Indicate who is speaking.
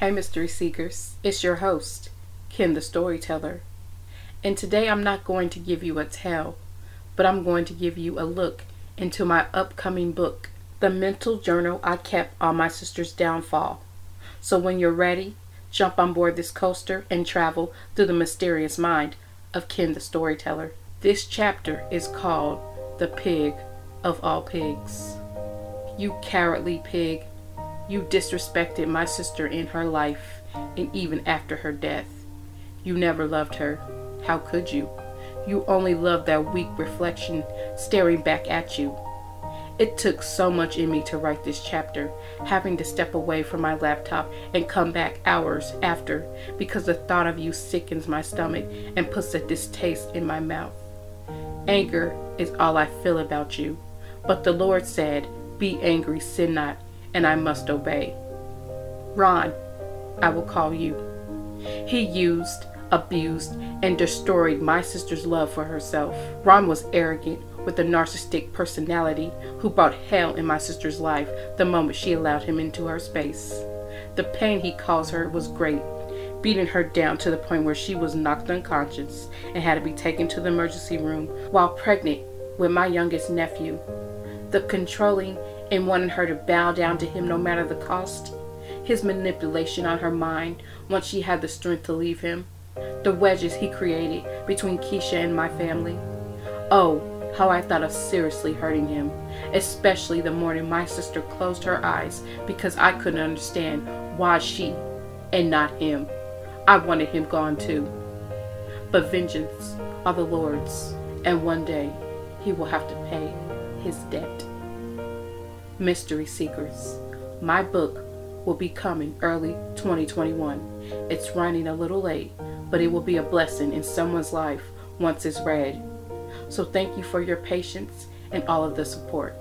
Speaker 1: Hey, Mystery Seekers, it's your host, Ken the Storyteller. And today I'm not going to give you a tale, but I'm going to give you a look into my upcoming book, The Mental Journal I Kept on My Sister's Downfall. So when you're ready, jump on board this coaster and travel through the mysterious mind of Ken the Storyteller. This chapter is called The Pig of All Pigs. You cowardly pig you disrespected my sister in her life and even after her death. You never loved her. How could you? You only loved that weak reflection staring back at you. It took so much in me to write this chapter, having to step away from my laptop and come back hours after because the thought of you sickens my stomach and puts a distaste in my mouth. Anger is all I feel about you. But the Lord said, Be angry, sin not, and I must obey. Ron, I will call you. He used, abused, and destroyed my sister's love for herself. Ron was arrogant with a narcissistic personality who brought hell in my sister's life the moment she allowed him into her space. The pain he caused her was great, beating her down to the point where she was knocked unconscious and had to be taken to the emergency room while pregnant with my youngest nephew. The controlling and wanting her to bow down to him no matter the cost. His manipulation on her mind once she had the strength to leave him. The wedges he created between Keisha and my family. Oh, how I thought of seriously hurting him, especially the morning my sister closed her eyes because I couldn't understand why she and not him. I wanted him gone too. But vengeance are the Lord's, and one day he will have to pay his debt. Mystery Seekers. My book will be coming early 2021. It's running a little late, but it will be a blessing in someone's life once it's read. So thank you for your patience and all of the support.